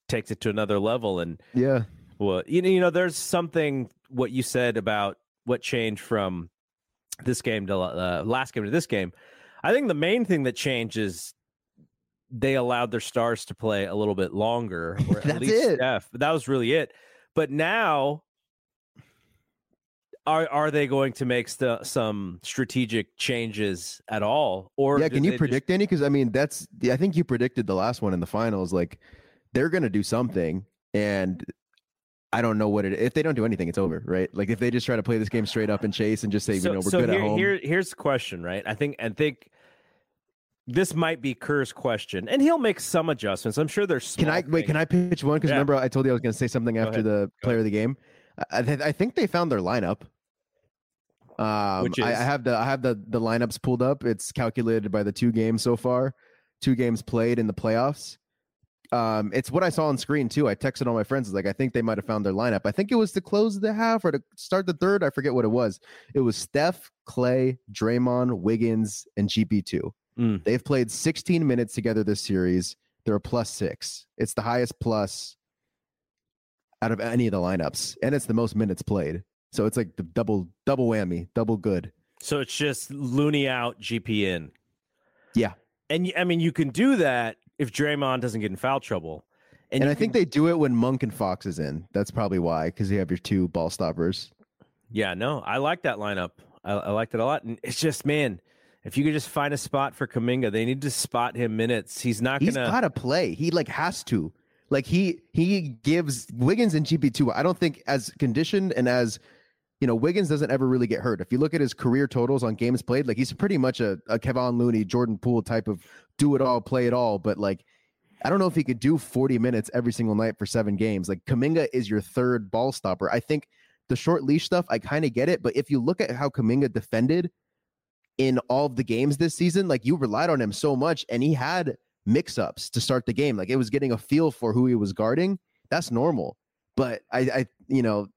takes it to another level. And yeah, well, you know, you know, there's something what you said about what changed from this game to uh, last game to this game. I think the main thing that changed is they allowed their stars to play a little bit longer, or at That's least it. Steph. That was really it. But now, are are they going to make st- some strategic changes at all? Or yeah. Can you just- predict any? Because I mean, that's I think you predicted the last one in the finals. Like, they're gonna do something, and I don't know what it. If they don't do anything, it's over, right? Like, if they just try to play this game straight up and chase and just say, you know, we're good here, at home. Here, here's the question, right? I think, I think this might be Kerr's question, and he'll make some adjustments. I'm sure there's. Can I wait? Can I pitch one? Because Yeah. remember, I told you I was going to say something Go after ahead. the player of the game. I, I, I think they found their lineup. Um, Which I, I have the I have the the lineups pulled up. It's calculated by the two games so far, two games played in the playoffs. Um, it's what I saw on screen too. I texted all my friends. Like, I think they might have found their lineup. I think it was to close the half or to start the third. I forget what it was. It was Steph, Klay, Draymond, Wiggins, and GP two. Mm. They've played 16 minutes together this series. They're a plus six. It's the highest plus out of any of the lineups, and it's the most minutes played. So it's like the double double whammy, double good. So it's just Looney out, GP in. Yeah, and I mean you can do that if Draymond doesn't get in foul trouble. and, you I think can- they do it when Monk and Fox is in. That's probably why, because you have your two ball stoppers. Yeah, no, I like that lineup. I, I liked it a lot. And it's just, man, if you could just find a spot for Kuminga, they need to spot him minutes. He's not He's gonna. got to play. He like has to. Like he he gives Wiggins and GP two. I don't think as conditioned and as you know Wiggins doesn't ever really get hurt. If you look at his career totals on games played, like he's pretty much a, a Kevon Looney, Jordan Poole type of do it all, play it all. But like I don't know if he could do 40 minutes every single night for seven games. Like Kuminga is your third ball stopper. I think the short leash stuff, I kind of get it. But if you look at how Kuminga defended in all of the games this season, like you relied on him so much and he had mix ups to start the game. Like it was getting a feel for who he was guarding. That's normal. But I, I you know,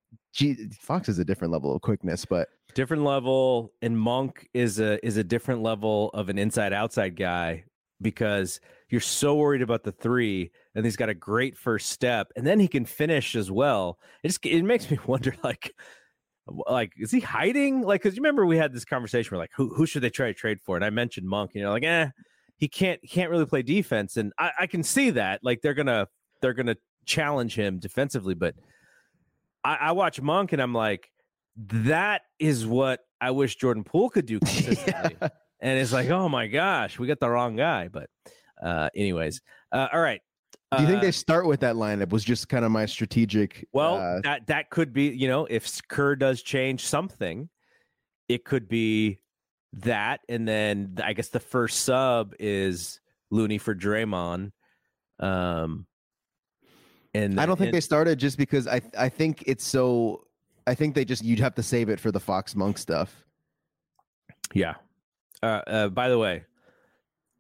Fox is a different level of quickness, but different level and monk is a is a different level of an inside outside guy because you're so worried about the three and he's got a great first step and then he can finish as well. It just it makes me wonder like like is he hiding? Like because you remember we had this conversation where like who, who should they try to trade for? And i mentioned monk and you're like eh he can't he can't really play defense and I, I can see that like they're gonna they're gonna challenge him defensively but I, I watch monk and i'm like that is what I wish Jordan Poole could do consistently. And it's like, oh my gosh, we got the wrong guy. But uh anyways, uh, all right. do you think Uh, they start with that lineup? Was just kind of my strategic. well uh, that that could be, you know, if Kerr does change something, it could be that, and then I guess the first sub is Looney for Draymond. Um and I don't think and- they started just because I I think it's so. I think they just you'd have to save it for the Fox Monk stuff. Yeah. Uh, uh, by the way,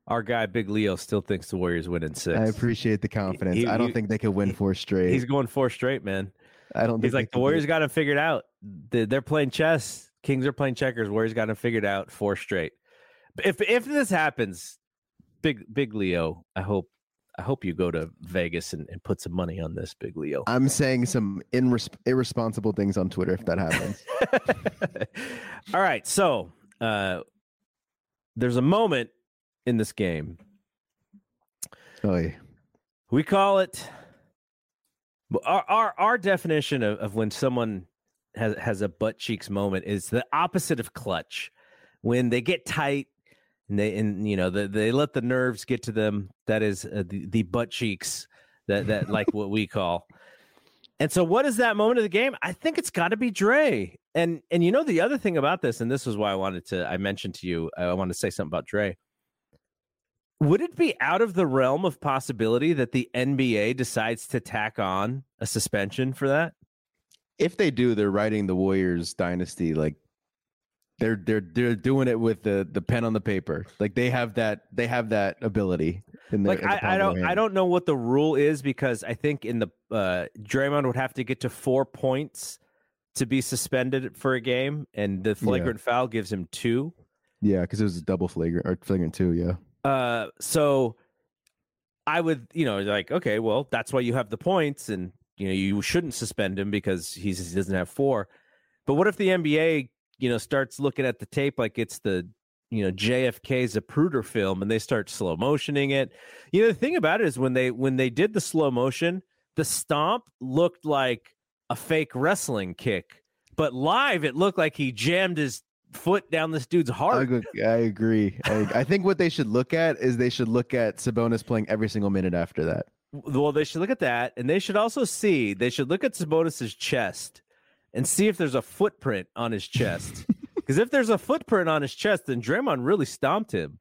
our guy Big Leo still thinks the Warriors win in six. I appreciate the confidence. he- I don't he- think they could win four straight. He's going four straight, man. I don't. He's think like the Warriors got him figured out. They- They're playing chess. Kings are playing checkers. Warriors got him figured out. Four straight. If if this happens, big big Leo, I hope I hope you go to Vegas and, and put some money on this, Big Leo. I'm saying some irres- irresponsible things on Twitter if that happens. All right, so uh, there's a moment in this game. oh, yeah. We call it our our, our definition of, of when someone has has a butt cheeks moment is the opposite of clutch. When they get tight and they and you know the, they let the nerves get to them. That is uh, the, the butt cheeks that that like what we call. And so, what is that moment of the game? I think it's got to be Dre. And and you know the other thing about this, and this is why I wanted to I mentioned to you I want to say something about Dre. Would it be out of the realm of possibility that the NBA decides to tack on a suspension for that? if they do, they're writing the Warriors dynasty like they're they're they're doing it with the the pen on the paper. Like they have that they have that ability. In Like in the I, I don't I don't know what the rule is because I think in the uh Draymond would have to get to four points to be suspended for a game, and the flagrant foul gives him two. Yeah, because it was a double flagrant or flagrant two. Yeah. Uh, so I would, you know, like, okay, well, that's why you have the points, and you know, you shouldn't suspend him because he's he doesn't have four. But what if the NBA, you know, starts looking at the tape like it's the you know JFK Zapruder film, and they start slow motioning it? You know, the thing about it is when they when they did the slow motion, the stomp looked like a fake wrestling kick, but live it looked like he jammed his foot down this dude's I, heart. agree- I agree. I, I think what they should look at is they should look at Sabonis playing every single minute after that. Well, they should look at that, and they should also see. They should look at Sabonis's chest and see if there's a footprint on his chest. Because if there's a footprint on his chest, then Draymond really stomped him.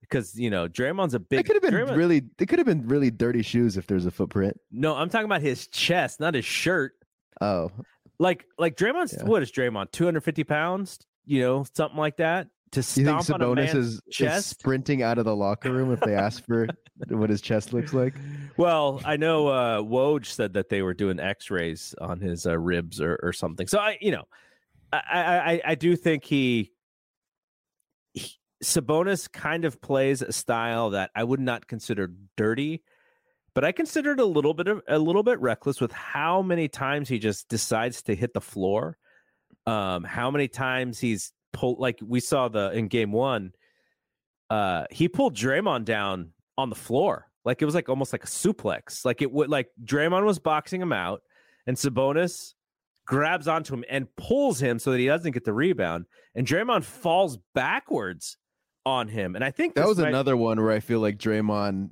Because you know Draymond's a big. It could have been Draymond- really. It could have been really dirty shoes if there's a footprint. No, I'm talking about his chest, not his shirt. Oh, Like, like Draymond's. Yeah. What is Draymond? 250 pounds? You know, something like that. To you think stomp on a Sabonis is, is sprinting out of the locker room if they ask for what his chest looks like? Well, I know uh, Woj said that they were doing X-rays on his uh, ribs or, or something. So I, you know, I, I I I do think he, he Sabonis kind of plays a style that I would not consider dirty, but I consider it a little bit of a little bit reckless with how many times he just decides to hit the floor. Um, how many times he's pulled like we saw the in game one, uh, he pulled Draymond down on the floor. Like it was like almost like a suplex. Like it would like Draymond was boxing him out, and Sabonis grabs onto him and pulls him so that he doesn't get the rebound. And Draymond falls backwards on him. And I think that was might, another one where I feel like Draymond,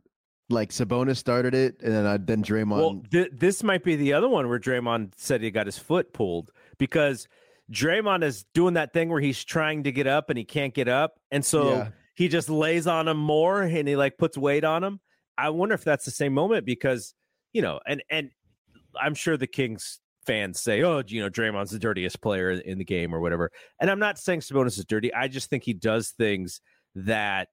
like Sabonis started it, and then I, then Draymond. Well, th- this might be the other one where Draymond said he got his foot pulled because Draymond is doing that thing where he's trying to get up and he can't get up, and so yeah. he just lays on him more and he like puts weight on him. I wonder if that's the same moment because you know, and and I'm sure the Kings fans say, "Oh, you know, Draymond's the dirtiest player in the game or whatever." And I'm not saying Sabonis is dirty. I just think he does things that,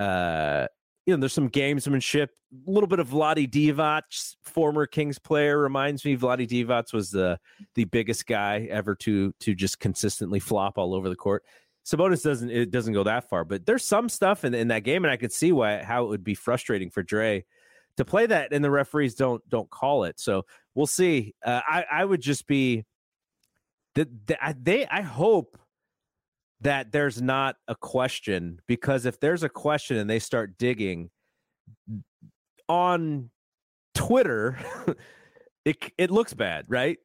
uh, you know, there's some gamesmanship. A little bit of Vlade Divac, former Kings player, reminds me. Vlade Divac was the the biggest guy ever to to just consistently flop all over the court. Sabonis doesn't it doesn't go that far, but there's some stuff in, in that game, and I could see why how it would be frustrating for Dre to play that, and the referees don't don't call it. So we'll see. Uh, I I would just be that they I hope that there's not a question because if there's a question and they start digging on Twitter, it it looks bad, right?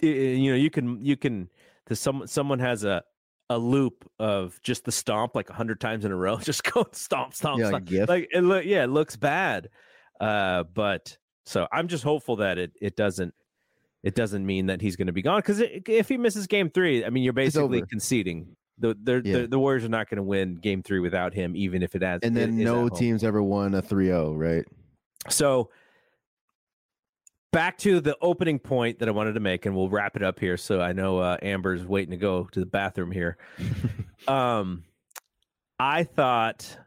It, you know, you can you can. Some someone has a a loop of just the stomp like a hundred times in a row, just go stomp, stomp, yeah, stomp. Like, like it look, yeah, it looks bad. Uh, but so I'm just hopeful that it it doesn't it doesn't mean that he's going to be gone because if he misses game three, I mean, you're basically conceding. The the, yeah. the, the Warriors are not going to win game three without him, even if it has. And then no teams ever won a 3-0, right? So back to the opening point that I wanted to make, and we'll wrap it up here. So I know uh, Amber's waiting to go to the bathroom here. um, I thought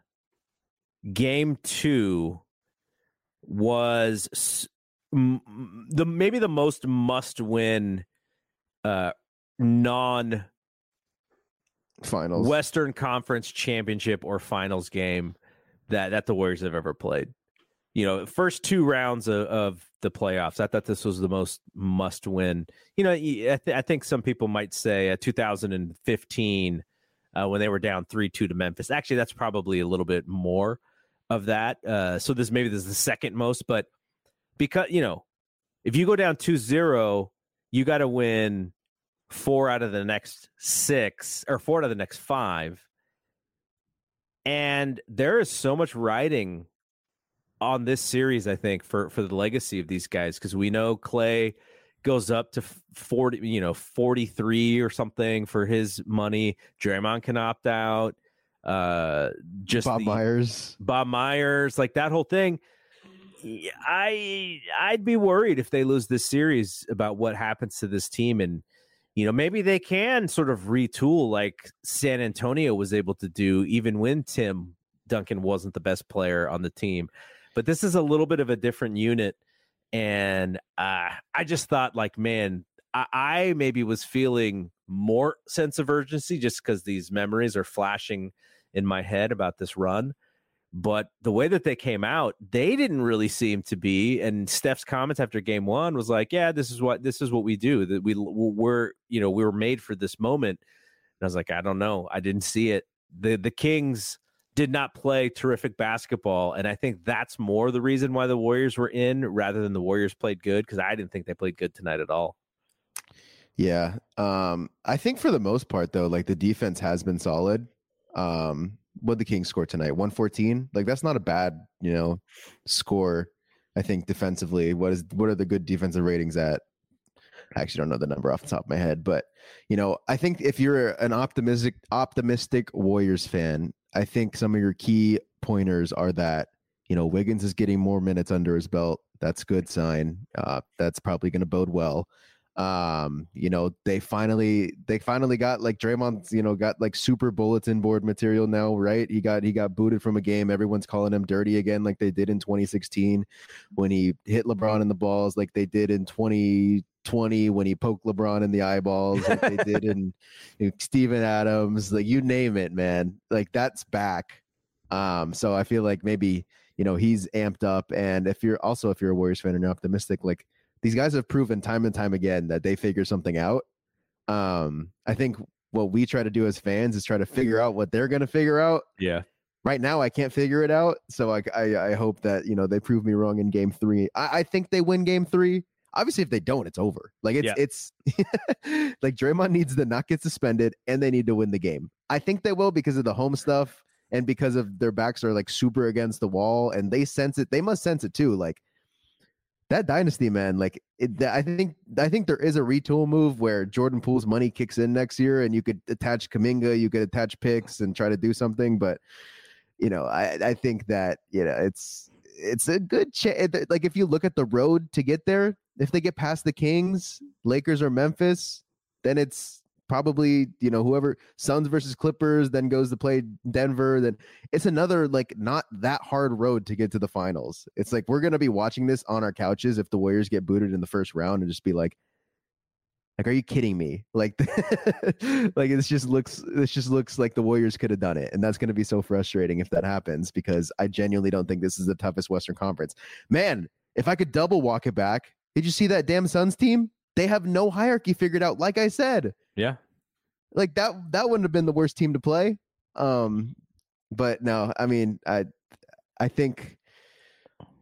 game two was m- the maybe the most must-win uh, non finals Western Conference championship or finals game that that the Warriors have ever played you know, first two rounds of, of the playoffs, I thought this was the most must win. You know, I, th- I think some people might say uh, 2015 uh, when they were down 3 2 to Memphis. Actually, that's probably a little bit more of that. Uh, so this maybe this is the second most, but because, you know, if you go down 2 0, you got to win four out of the next six or four out of the next five. And there is so much riding on this series, I think, for for the legacy of these guys, because we know Klay goes up to 40, you know, 43 or something for his money. Draymond can opt out. Uh just Bob the, Myers. Bob Myers, like that whole thing. I I'd be worried if they lose this series about what happens to this team and you know maybe they can sort of retool like San Antonio was able to do even when Tim Duncan wasn't the best player on the team but this is a little bit of a different unit. And uh, I just thought, like, man, I, I maybe was feeling more sense of urgency just because these memories are flashing in my head about this run. But the way that they came out, they didn't really seem to be. And Steph's comments after game one was like, "Yeah, this is what this is what we do. That we we're you know we were made for this moment." And I was like, "I don't know. I didn't see it." the The Kings did not play terrific basketball. And I think that's more the reason why the Warriors were in rather than the Warriors played good because I didn't think they played good tonight at all. Yeah. Um, I think for the most part, though, like the defense has been solid. Um, what the Kings score tonight? 114. Like that's not a bad, you know, score. I think defensively. What is what are the good defensive ratings at? I actually don't know the number off the top of my head, but you know, I think if you're an optimistic optimistic Warriors fan, I think some of your key pointers are that you know Wiggins is getting more minutes under his belt. That's good sign. Uh, that's probably going to bode well. Um, you know, they finally they finally got like Draymond, you know, got like super bulletin board material now, right? He got he got booted from a game. Everyone's calling him dirty again, like they did in 2016 when he hit LeBron in the balls, like they did in 20 20 when he poked LeBron in the eyeballs, like they did in you know, Steven Adams, like you name it, man. Like that's back. Um, so I feel like maybe you know he's amped up, and if you're also if you're a Warriors fan and you're optimistic, like these guys have proven time and time again that they figure something out. Um, I think what we try to do as fans is try to figure out what they're going to figure out. Yeah. Right now, I can't figure it out. So I, I, I hope that you know they prove me wrong in Game Three. I, I think they win Game Three. Obviously, if they don't, it's over. Like it's Yeah. it's like Draymond needs to not get suspended, and they need to win the game. I think they will because of the home stuff and because of their backs are like super against the wall, and they sense it. They must sense it too. Like that dynasty, man. Like it, I think I think there is a retool move where Jordan Poole's money kicks in next year, and you could attach Kuminga, you could attach picks, and try to do something. But you know, I I think that you know it's it's a good chance. Like if you look at the road to get there, if they get past the Kings, Lakers, or Memphis, then it's probably you know whoever Suns versus Clippers, then goes to play Denver. Then it's another like not that hard road to get to the finals. It's like we're gonna be watching this on our couches if the Warriors get booted in the first round and just be like, like, are you kidding me? Like, like this just looks this just looks like the Warriors could have done it, and that's gonna be so frustrating if that happens because I genuinely don't think this is the toughest Western Conference. Man, if I could double walk it back, did you see that damn Suns team? They have no hierarchy figured out. Like I said, Yeah. like that that wouldn't have been the worst team to play. Um, but no, I mean, I I think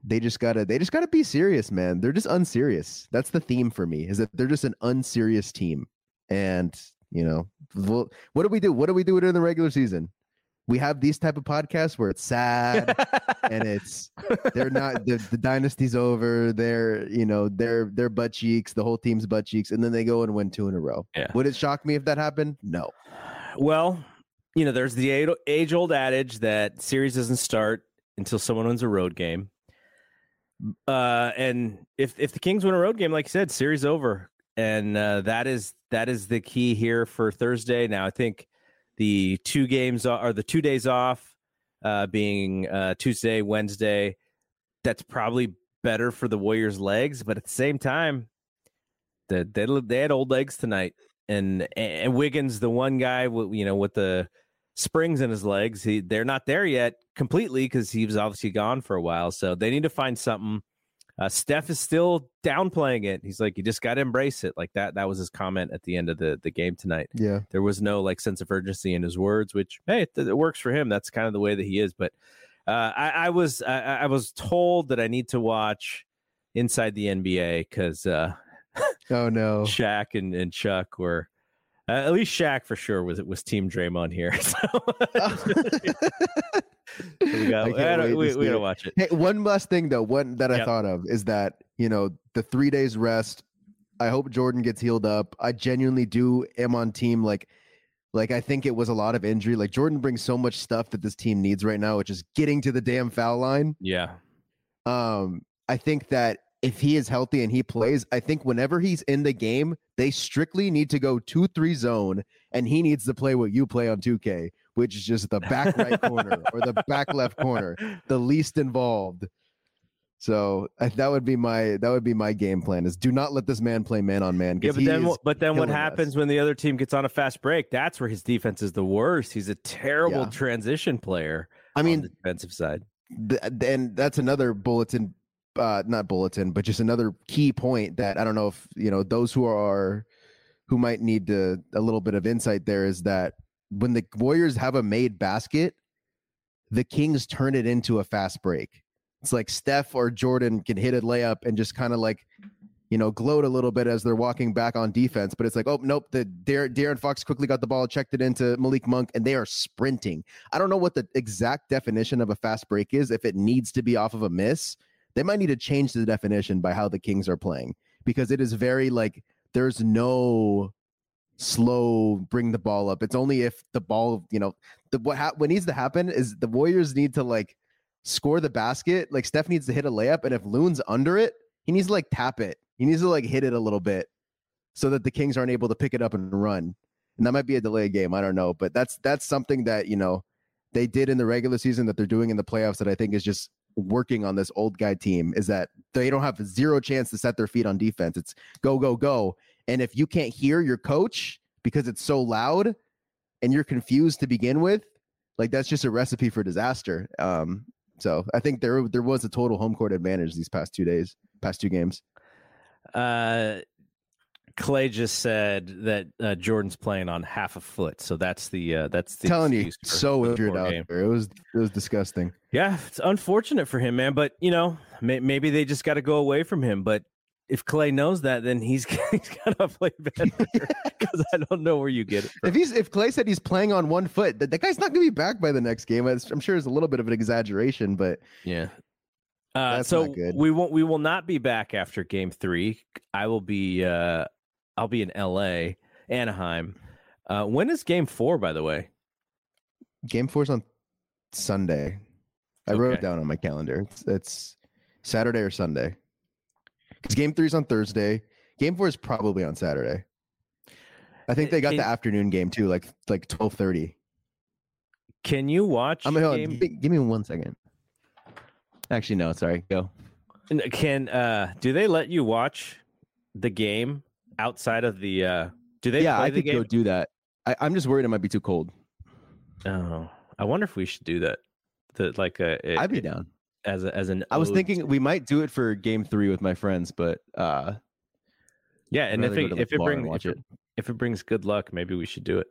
they just gotta they just gotta be serious, man. They're just unserious. That's the theme for me, is that they're just an unserious team. And you know, well, what do we do? What do we do in the regular season? We have these type of podcasts where it's sad and it's they're not the, the dynasty's over. They're you know they're they're butt cheeks. The whole team's butt cheeks, and then they go and win two in a row. Yeah. Would it shock me if that happened? No. Well, you know, there's the age old adage that series doesn't start until someone wins a road game. Uh, and if if the Kings win a road game, like you said, series over, and uh, that is that is the key here for Thursday. Now, I think the two games are, the two days off, uh, being uh, Tuesday, Wednesday. That's probably better for the Warriors' legs, but at the same time, the, they they had old legs tonight, and and Wiggins, the one guy, you know, with the springs in his legs, he they're not there yet completely because he was obviously gone for a while. So they need to find something. Uh, Steph is still downplaying it. He's like, you just got to embrace it. Like that. That was his comment at the end of the the game tonight. Yeah. There was no like sense of urgency in his words, which hey, it, it works for him. That's kind of the way that he is. But uh, I, I was I, I was told that I need to watch Inside the NBA because uh, Oh no. Shaq and, and Chuck were uh, at least Shaq for sure was was Team Draymond here. So, we got I we, we, we gotta watch it. Hey, one last thing though, one that I Yeah. thought of is that you know the three days rest. I hope Jordan gets healed up. I genuinely do am on team like, like I think it was a lot of injury. Like Jordan brings so much stuff that this team needs right now, which is getting to the damn foul line. Yeah, Um, I think that if he is healthy and he plays, I think whenever he's in the game, they strictly need to go two three zone, and he needs to play what you play on 2K, which is just the back right corner or the back left corner, the least involved. So uh, that would be my that would be my game plan: is do not let this man play man on man. yeah, but then what- but then what killing us. happens when the other team gets on a fast break? That's where his defense is the worst. He's a terrible Yeah. transition player. I mean, defensive side. th- and that's another bulletin uh not bulletin but just another key point that i don't know if you know those who are who might need to a little bit of insight there is that when the warriors have a made basket the kings turn it into a fast break it's like steph or jordan can hit a layup and just kind of like you know gloat a little bit as they're walking back on defense but it's like oh nope the Dar- De'Aaron Fox quickly got the ball checked it into Malik Monk and they are sprinting I don't know what the exact definition of a fast break is. If it needs to be off of a miss, they might need to change the definition by how the Kings are playing because it is very like there's no slow bring the ball up. It's only if the ball, you know, the what ha- what needs to happen is the Warriors need to like score the basket. Like Steph needs to hit a layup, and if Loon's under it, he needs to like tap it. He needs to like hit it a little bit so that the Kings aren't able to pick it up and run. And that might be a delay game. I don't know, but that's that's something that you know they did in the regular season that they're doing in the playoffs that I think is just working on this old guy team is that they don't have zero chance to set their feet on defense. It's go, go, go. And if you can't hear your coach because it's so loud and you're confused to begin with, like that's just a recipe for disaster. Um, so I think there there was a total home court advantage these past two days, past two games. Uh, Klay just said that uh, Jordan's playing on half a foot, so that's the uh, that's the telling you for- so injured out game. there. It was it was disgusting. Yeah, it's unfortunate for him, man. But you know, may, maybe they just got to go away from him. But if Klay knows that, then he's he's got to play better because I don't know where you get it. From. If he's if Klay said he's playing on one foot, that, that guy's not going to be back by the next game. I'm sure it's a little bit of an exaggeration, but Yeah. Uh, so we won't we will not be back after game three. I will be uh I'll be in LA, Anaheim. Uh when is game four, by the way? game four is on Sunday. I wrote it down on my calendar. It's, it's Saturday or Sunday. Because game three is on Thursday. Game four is probably on Saturday. I think they got the afternoon game too, like like twelve thirty. Can you watch I'm on, game? gi- give me one second. Actually, no. Sorry. Go. Can uh do they let you watch the game outside of the uh do they yeah, play I the could game? go do that. I, I'm just worried it might be too cold. Oh, I wonder if we should do that. The like I'd be down. as a, as an I was thinking to- we might do it for game three with my friends, but uh yeah, and if it, if it brings if it, it. if it brings good luck, maybe we should do it.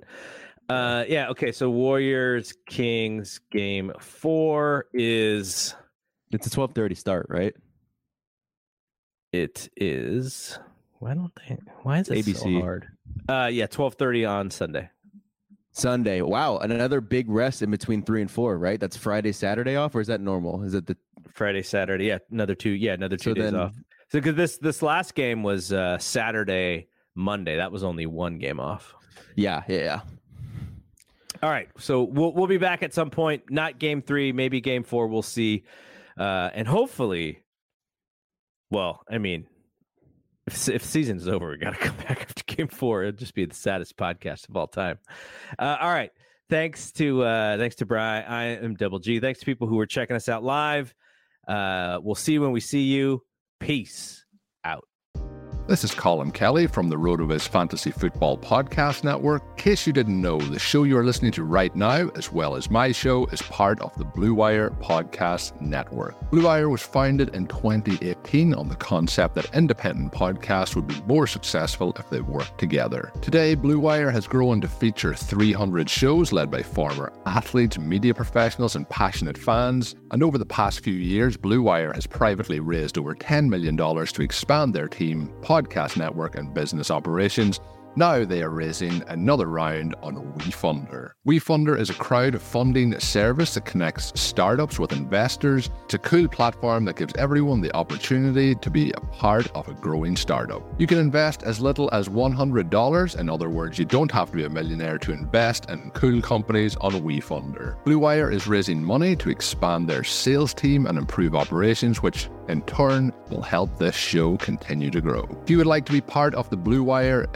Uh, yeah, okay. So Warriors Kings game four is it's a twelve thirty start, right? it is. Why don't they? Why is it so ABC. hard? Uh, yeah, twelve thirty on Sunday. Sunday. Wow, and another big rest in between three and four, right? That's Friday, Saturday off, or is that normal? Is it the Friday, Saturday. Yeah, another two. Yeah, another two So days then- off. So because this this last game was uh, Saturday, Monday. That was only one game off. yeah, yeah, yeah. All right, so we'll we'll be back at some point. Not game three, maybe game four. We'll see, uh, and hopefully, well, I mean, if if season's over, we got to come back after game four. It'll just be the saddest podcast of all time. Uh, all right, thanks to uh, thanks to Bry. I am Double G. Thanks to people who are checking us out live. Uh, we'll see you when we see you. Peace out. This is Colin Kelly from the RotoViz Fantasy Football Podcast Network. In case you didn't know, the show you're listening to right now, as well as my show, is part of the Blue Wire Podcast Network. Blue Wire was founded in 2018 on the concept that independent podcasts would be more successful if they worked together. Today, Blue Wire has grown to feature 300 shows led by former athletes, media professionals, and passionate fans. And over the past few years, Blue Wire has privately raised over $10 million to expand their team, podcast network, and business operations. Now they are raising another round on WeFunder. WeFunder is a crowd-funding service that connects startups with investors. It's a cool platform that gives everyone the opportunity to be a part of a growing startup. You can invest as little as $100. In other words, you don't have to be a millionaire to invest in cool companies on WeFunder. Blue Wire is raising money to expand their sales team and improve operations, which in turn will help this show continue to grow. If you would like to be part of the Blue Wire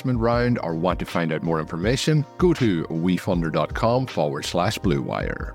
investment round or want to find out more information, go to wefunder.com forward slash Blue Wire.